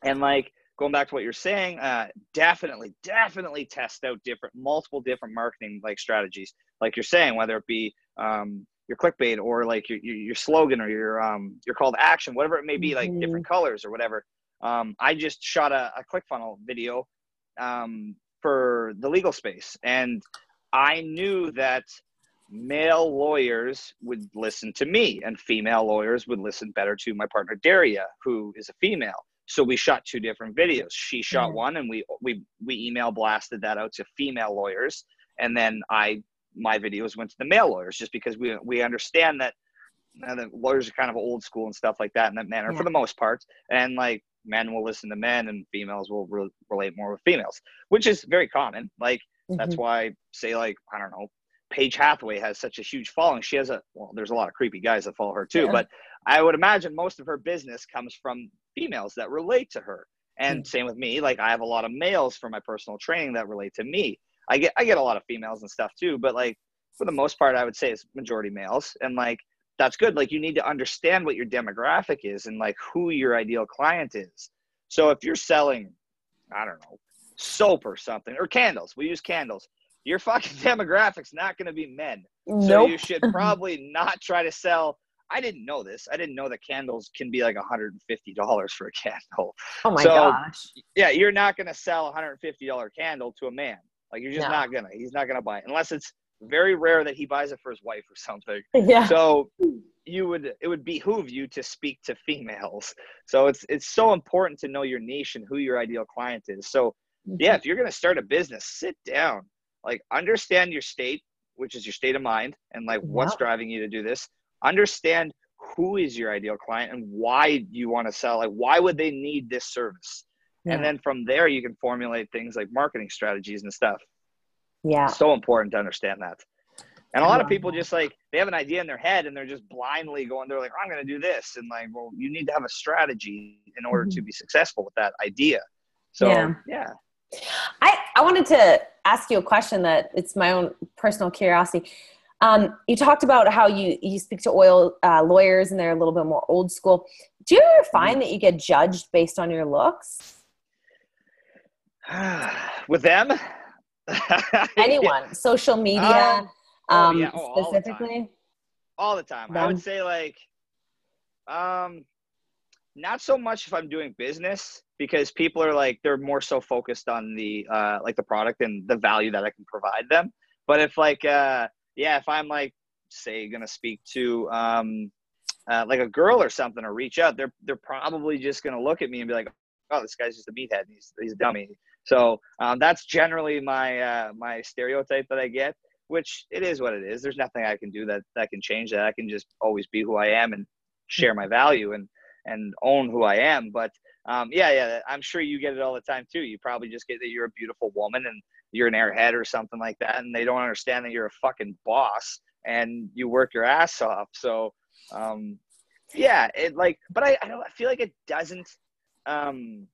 and like going back to what you're saying, uh, definitely, definitely test out different, multiple different marketing like strategies. Like you're saying, whether it be um, your clickbait or like your, your slogan or your um, your call to action, whatever it may be, like mm-hmm. different colors or whatever. Um, I just shot a, a ClickFunnels video um, for the legal space, and I knew that male lawyers would listen to me, and female lawyers would listen better to my partner Daria, who is a female. So we shot two different videos. She shot mm-hmm. one and we we we email blasted that out to female lawyers. And then i my videos went to the male lawyers just because we we understand that you the lawyers are kind of old school and stuff like that in that manner yeah. for the most part. And like men will listen to men and females will re- relate more with females which is very common like mm-hmm. that's why say like i don't know Paige Hathaway has such a huge following. She has a well, there's a lot of creepy guys that follow her too, yeah. but I would imagine most of her business comes from females that relate to her. And mm. same with me. Like I have a lot of males for my personal training that relate to me. I get I get a lot of females and stuff too, but like for the most part, I would say it's majority males. And like that's good. Like you need to understand what your demographic is and like who your ideal client is. So if you're selling, I don't know, soap or something or candles, we use candles. Your fucking <laughs> demographic's not going to be men. Nope. So you should <laughs> probably not try to sell I didn't know this. I didn't know that candles can be like $150 for a candle. Oh my so, gosh. Yeah, you're not going to sell a $150 candle to a man. Like you're just no. not going to. He's not going to buy it unless it's very rare that he buys it for his wife or something. <laughs> Yeah. So you would it would behoove you to speak to females. So it's it's so important to know your niche and who your ideal client is. So mm-hmm. yeah, if you're going to start a business, sit down. Like understand your state, which is your state of mind and like what's driving you to do this understand who is your ideal client and why you want to sell like why would they need this service yeah. and then from there you can formulate things like marketing strategies and stuff yeah so important to understand that and a lot of people just like they have an idea in their head and they're just blindly going they're like i'm going to do this and like well you need to have a strategy in order mm-hmm. to be successful with that idea so yeah. yeah I, I wanted to ask you a question that it's my own personal curiosity um, you talked about how you you speak to oil uh, lawyers and they're a little bit more old school. Do you ever find that you get judged based on your looks? <sighs> With them? <laughs> Anyone, yeah. social media, um, um, yeah. oh, specifically. All the time. All the time. I would say like, um, not so much if I'm doing business because people are like they're more so focused on the uh, like the product and the value that I can provide them. But if like uh, yeah, if I'm like, say, gonna speak to um, uh, like a girl or something, or reach out, they're they're probably just gonna look at me and be like, oh, this guy's just a meathead. He's he's a dummy. So um, that's generally my uh, my stereotype that I get, which it is what it is. There's nothing I can do that that can change that. I can just always be who I am and share my value and and own who I am. But um, yeah, yeah, I'm sure you get it all the time too. You probably just get that you're a beautiful woman and you're an airhead or something like that, and they don't understand that you're a fucking boss and you work your ass off. So, um, yeah, it like, but I, I don't I feel like it doesn't, um,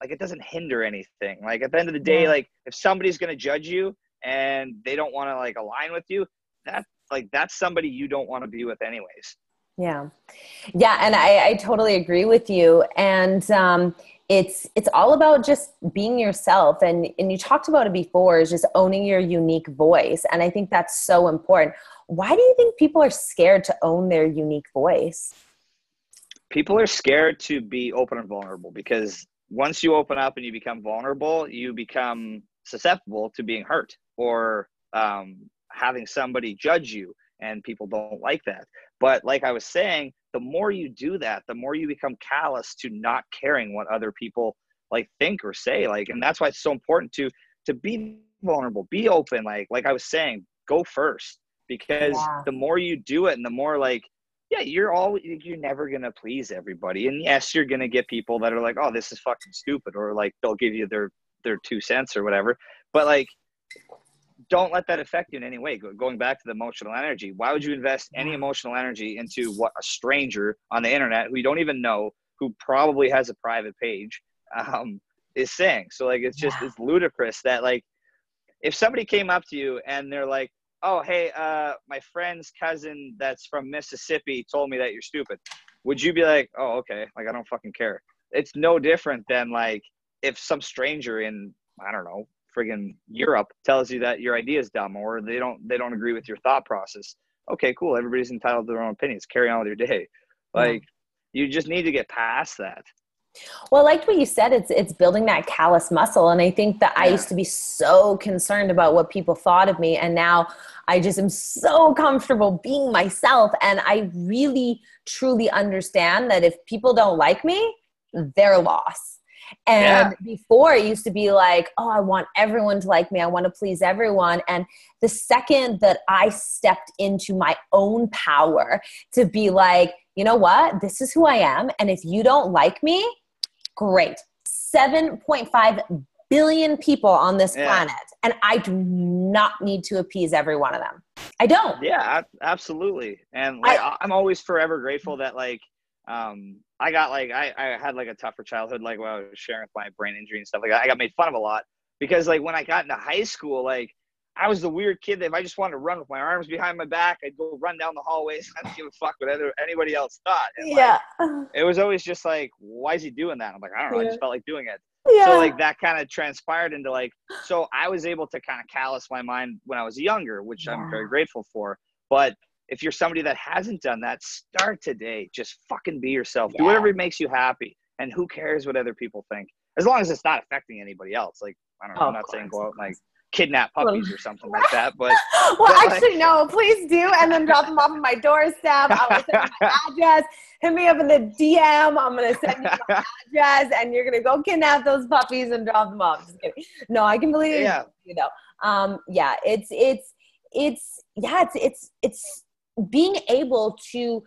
like it doesn't hinder anything. Like at the end of the day, like if somebody's gonna judge you and they don't want to like align with you, that like that's somebody you don't want to be with anyways. Yeah, yeah, and I, I totally agree with you. And um, it's it's all about just being yourself and and you talked about it before is just owning your unique voice and i think that's so important why do you think people are scared to own their unique voice people are scared to be open and vulnerable because once you open up and you become vulnerable you become susceptible to being hurt or um, having somebody judge you and people don't like that but like i was saying the more you do that the more you become callous to not caring what other people like think or say like and that's why it's so important to to be vulnerable be open like like i was saying go first because yeah. the more you do it and the more like yeah you're all you're never gonna please everybody and yes you're gonna get people that are like oh this is fucking stupid or like they'll give you their their two cents or whatever but like don't let that affect you in any way. Going back to the emotional energy, why would you invest any emotional energy into what a stranger on the internet who you don't even know, who probably has a private page, um, is saying? So like, it's just it's ludicrous that like, if somebody came up to you and they're like, "Oh, hey, uh, my friend's cousin that's from Mississippi told me that you're stupid," would you be like, "Oh, okay, like I don't fucking care"? It's no different than like if some stranger in I don't know friggin' Europe tells you that your idea is dumb or they don't they don't agree with your thought process. Okay, cool. Everybody's entitled to their own opinions. Carry on with your day. Like yeah. you just need to get past that. Well, I liked what you said. It's it's building that callous muscle, and I think that yeah. I used to be so concerned about what people thought of me, and now I just am so comfortable being myself, and I really truly understand that if people don't like me, they're lost and yeah. before it used to be like, oh, I want everyone to like me. I want to please everyone. And the second that I stepped into my own power to be like, you know what? This is who I am. And if you don't like me, great. 7.5 billion people on this yeah. planet. And I do not need to appease every one of them. I don't. Yeah, absolutely. And like, I, I'm always forever grateful that like um, I got like I, I had like a tougher childhood, like when I was sharing with my brain injury and stuff like that. I got made fun of a lot because like when I got into high school, like I was the weird kid that if I just wanted to run with my arms behind my back, I'd go run down the hallways. <laughs> I didn't give a fuck what anybody else thought. And, yeah. Like, it was always just like, why is he doing that? I'm like, I don't know. Yeah. I just felt like doing it. Yeah. So like that kind of transpired into like, so I was able to kind of callous my mind when I was younger, which yeah. I'm very grateful for. But if you're somebody that hasn't done that, start today. Just fucking be yourself. Yeah. Do whatever makes you happy. And who cares what other people think? As long as it's not affecting anybody else. Like, I don't know, oh, I'm not saying go out and like kidnap puppies or something like that. But <laughs> well, but actually, like, no, please do, and then drop them off at my doorstep. I'll send my <laughs> address. Hit me up in the DM. I'm gonna send you my address, and you're gonna go kidnap those puppies and drop them off. Just kidding. No, I can believe yeah. you know. Um, yeah, it's it's it's yeah, it's it's it's being able to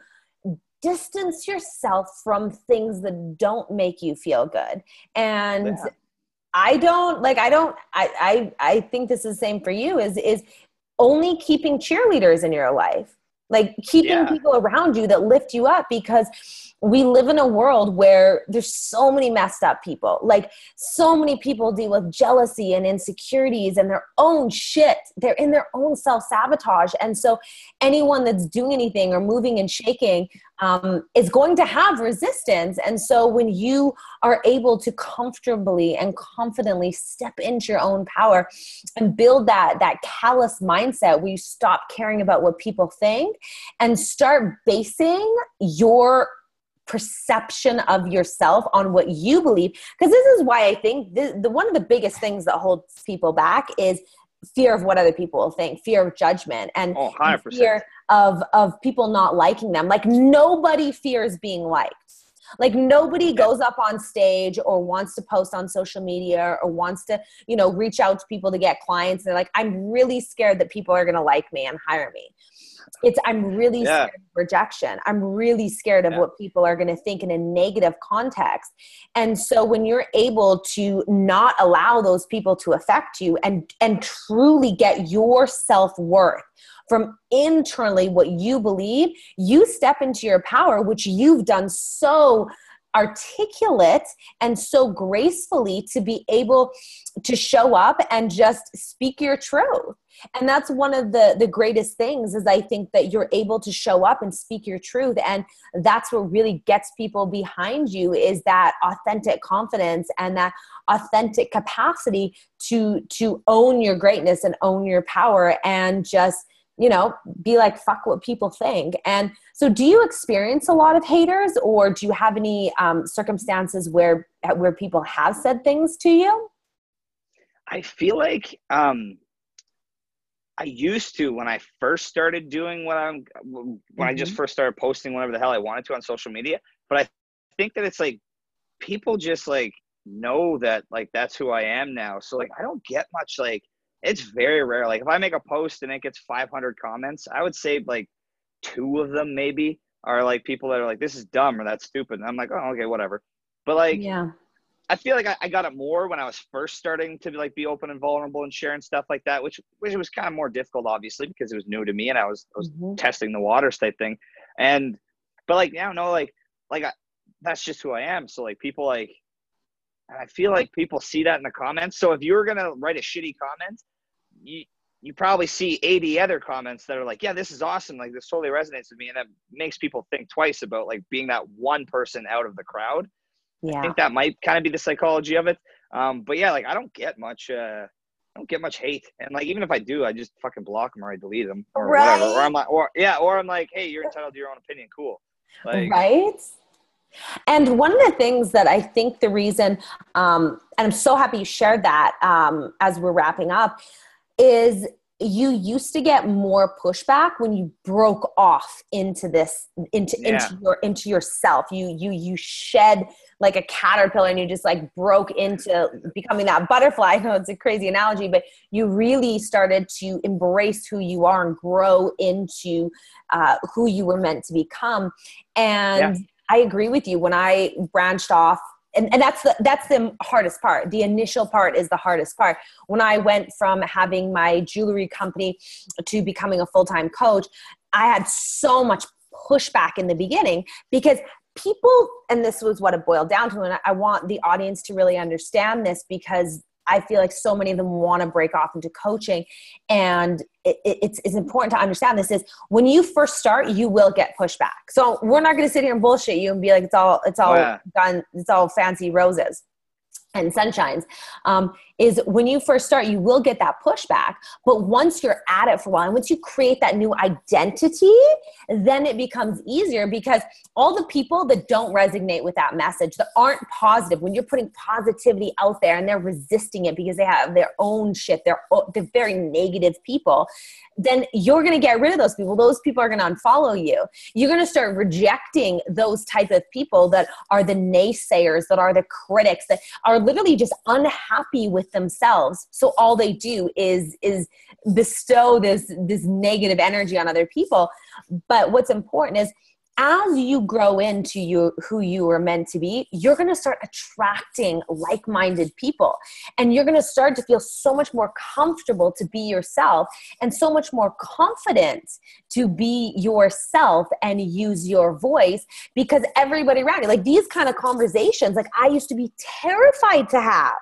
distance yourself from things that don't make you feel good and yeah. I don't like i don't I, I i think this is the same for you is is only keeping cheerleaders in your life like keeping yeah. people around you that lift you up because we live in a world where there's so many messed up people. Like so many people deal with jealousy and insecurities and their own shit. They're in their own self sabotage. And so anyone that's doing anything or moving and shaking um, is going to have resistance. And so when you are able to comfortably and confidently step into your own power and build that, that callous mindset where you stop caring about what people think and start basing your perception of yourself on what you believe because this is why i think this, the one of the biggest things that holds people back is fear of what other people will think fear of judgment and, oh, and fear of of people not liking them. Like nobody fears being liked. Like nobody goes up on stage or wants to post on social media or wants to you know reach out to people to get clients. They're like i'm really scared that people are going to like me and hire me. It's i'm really yeah. scared of rejection. I'm really scared of yeah. what people are going to think in a negative context. And so when you're able to not allow those people to affect you and and truly get your self-worth from internally what you believe you step into your power which you've done so articulate and so gracefully to be able to show up and just speak your truth. And that's one of the the greatest things is i think that you're able to show up and speak your truth. And that's what really gets people behind you is that authentic confidence and that authentic capacity to to own your greatness and own your power and just you know, be like, fuck what people think. And so, do you experience a lot of haters, or do you have any um, circumstances where where people have said things to you? I feel like um, I used to when I first started doing what I'm when mm-hmm. I just mm-hmm. first started posting whatever the hell I wanted to on social media. But I think that it's like people just like know that like that's who I am now. So like I don't get much like it's very rare. Like if I make a post and it gets 500 comments, I would say like two of them maybe are like people that are like this is dumb or that's stupid. And I'm like oh okay whatever. But like yeah I feel like I, I, got it more when I was first starting to like be open and vulnerable and sharing stuff like that, which which was kind of more difficult, obviously, because it was new to me and I was I was mm-hmm. testing the waters type thing. And but like now, no, like like I, that's just who I am. So like people like, and I feel like people see that in the comments. So if you were gonna write a shitty comment, you you probably see 80 other comments that are like, yeah, this is awesome. Like this totally resonates with me, and that makes people think twice about like being that one person out of the crowd yeah. I think that might kind of be the psychology of it. Um, but yeah, like I don't get much. Uh, I don't get much hate, and like even if I do, I just fucking block them or I delete them or right. whatever. Or I'm like, or yeah, or I'm like, hey, you're entitled to your own opinion. Cool. Like, right. And one of the things that I think the reason, um, and I'm so happy you shared that um, as we're wrapping up, is you used to get more pushback when you broke off into this into yeah. into your into yourself you you you shed like a caterpillar and you just like broke into becoming that butterfly <laughs> i know it's a crazy analogy but you really started to embrace who you are and grow into uh, who you were meant to become and yeah. I agree with you. When i branched off and, and that's the that's the hardest part. The initial part is the hardest part. When i went from having my jewelry company to becoming a full-time coach i had so much pushback in the beginning because people and this was what it boiled down to and i want the audience to really understand this because I feel like so many of them want to break off into coaching. And it, it, it's, it's important to understand this is when you first start, you will get pushback. So we're not going to sit here and bullshit you and be like, it's all, it's all oh, yeah. done. It's all fancy roses and sunshines um, is when you first start you will get that pushback. But once you're at it for a while and once you create that new identity then it becomes easier because all the people that don't resonate with that message that aren't positive when you're putting positivity out there and they're resisting it because they have their own shit they're, oh, they're very negative people then you're going to get rid of those people. Those people are going to unfollow you. You're going to start rejecting those type of people that are the naysayers that are the critics that are literally just unhappy with themselves. So all they do is is bestow this this negative energy on other people. But what's important is as you grow into you who you are meant to be you're going to start attracting like-minded people. And you're going to start to feel so much more comfortable to be yourself and so much more confident to be yourself and use your voice because everybody around you like these kind of conversations like i used to be terrified to have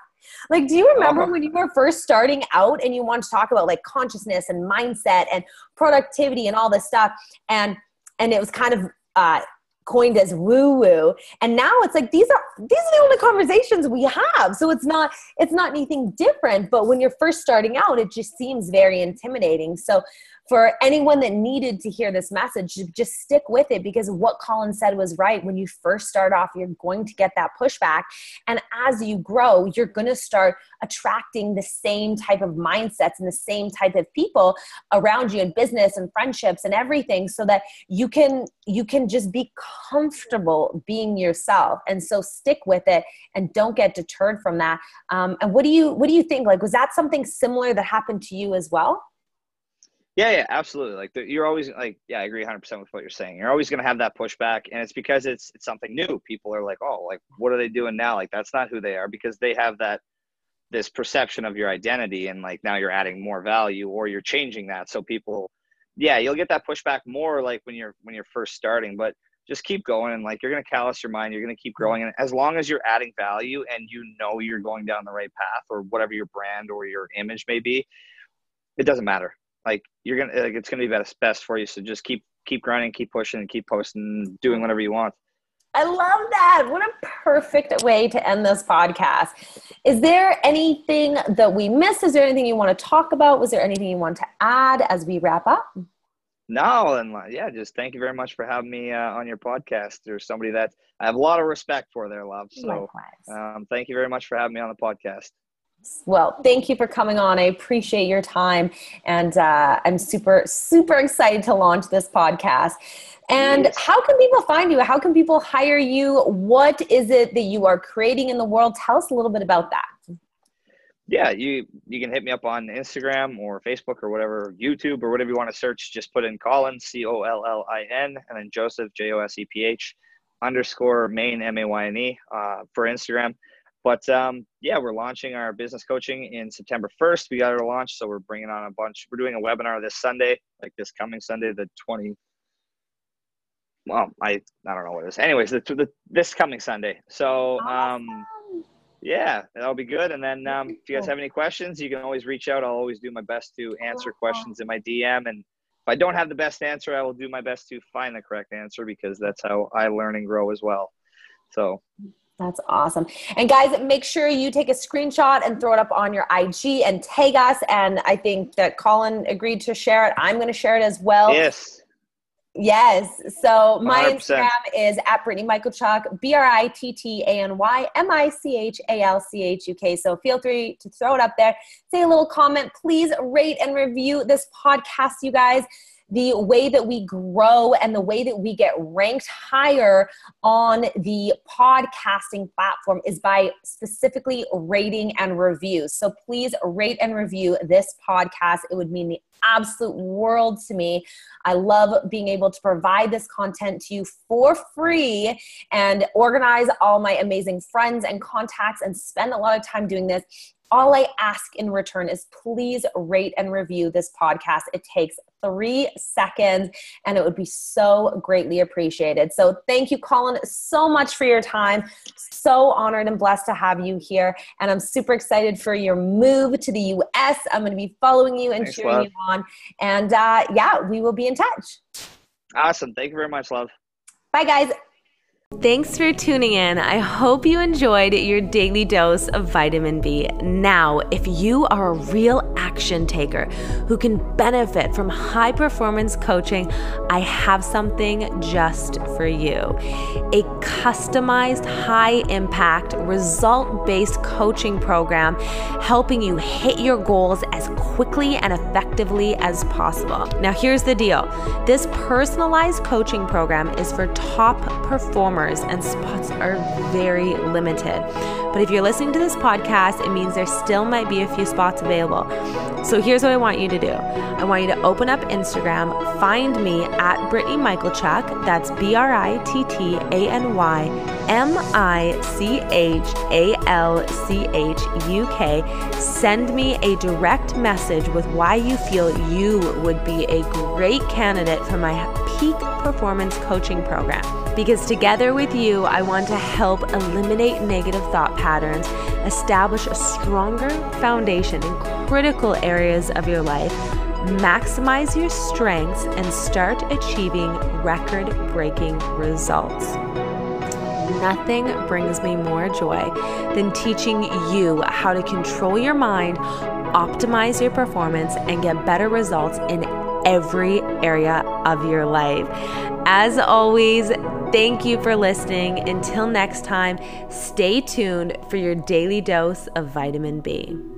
like, do you remember uh-huh. when you were first starting out and you wanted to talk about like consciousness and mindset and productivity and all this stuff? And and it was kind of uh, coined as woo woo and now it's like these are these are the only conversations we have so it's not it's not anything different but when you're first starting out it just seems very intimidating so for anyone that needed to hear this message, just stick with it because what Collin said was right. When you first start off, you're going to get that pushback. And as you grow, you're going to start attracting the same type of mindsets and the same type of people around you in business and friendships and everything so that you can you can just be comfortable being yourself and so stick with it and don't get deterred from that um, and what do you what do you think like was that something similar that happened to you as well yeah, yeah, absolutely. Like the, you're always like, yeah, I agree 100 percent with what you're saying. You're always going to have that pushback, and it's because it's it's something new. People are like, oh, like what are they doing now? Like that's not who they are because they have that this perception of your identity, and like now you're adding more value or you're changing that. So people, yeah, you'll get that pushback more like when you're when you're first starting, but just keep going and like you're going to callous your mind you're going to keep growing and as long as you're adding value and you know you're going down the right path or whatever your brand or your image may be it doesn't matter like you're gonna like it's gonna be best best for you. So just keep keep grinding, keep pushing, and keep posting, doing whatever you want. I love that. What a perfect way to end this podcast. Is there anything that we missed? Is there anything you want to talk about? Was there anything you want to add as we wrap up? No, and yeah, just thank you very much for having me uh, on your podcast. There's somebody that I have a lot of respect for there, love. So, um, thank you very much for having me on the podcast. Well, thank you for coming on. I appreciate your time. And uh, I'm super, super excited to launch this podcast. And how can people find you? How can people hire you? What is it that you are creating in the world? Tell us a little bit about that. Yeah, you you can hit me up on Instagram or Facebook or whatever, YouTube or whatever you want to search. Just put in Collin C O L L I N and then Joseph J O S E P H underscore Mayne M A Y N E uh, for Instagram. But um, yeah, we're launching our business coaching in September 1st. We got our launch, so we're bringing on a bunch. We're doing a webinar this Sunday, like this coming Sunday, the 20. Well, I I don't know what it is. Anyways, the, the this coming Sunday. So um, yeah, that'll be good. And then um, if you guys have any questions, you can always reach out. I'll always do my best to answer questions in my DM. And if I don't have the best answer, I will do my best to find the correct answer because that's how I learn and grow as well. So that's awesome. And guys, make sure you take a screenshot and throw it up on your IG and tag us. And I think that Collin agreed to share it. I'm going to share it as well. Yes. Yes. So my 100%. Instagram is at Brittany Michalchuk, B R I T T A N Y M I C H A L C H U K. So feel free to throw it up there. Say a little comment. Please rate and review this podcast, you guys the way that we grow and the way that we get ranked higher on the podcasting platform is by specifically rating and reviews. So please rate and review this podcast. It would mean the absolute world to me. I love being able to provide this content to you for free and organize all my amazing friends and contacts and spend a lot of time doing this all I ask in return is please rate and review this podcast. It takes three seconds and it would be so greatly appreciated. So, thank you, Collin, so much for your time. So honored and blessed to have you here. And I'm super excited for your move to the US. I'm going to be following you and Thanks, cheering love. you on. And uh, yeah, we will be in touch. awesome. Thank you very much, love. Bye, guys. Thanks for tuning in. I hope you enjoyed your daily dose of vitamin B. Now, if you are a real action taker who can benefit from high performance coaching, I have something just for you a customized, high impact, result based coaching program helping you hit your goals as quickly and effectively as possible. Now, here's the deal this personalized coaching program is for top performers and spots are very limited. But if you're listening to this podcast, it means there still might be a few spots available. So here's what I want you to do I want you to open up Instagram, find me at Brittany Michalchuk. That's B R I T T A N Y M I C H A L C H U K. Send me a direct message with why you feel you would be a great candidate for my peak performance coaching program. Because together with you, I want to help eliminate negative thought patterns, establish a stronger foundation in critical areas of your life, maximize your strengths, and start achieving record breaking results. Nothing brings me more joy than teaching you how to control your mind, optimize your performance, and get better results in every area of your life. As always, thank you for listening. Until next time, stay tuned for your daily dose of vitamin B.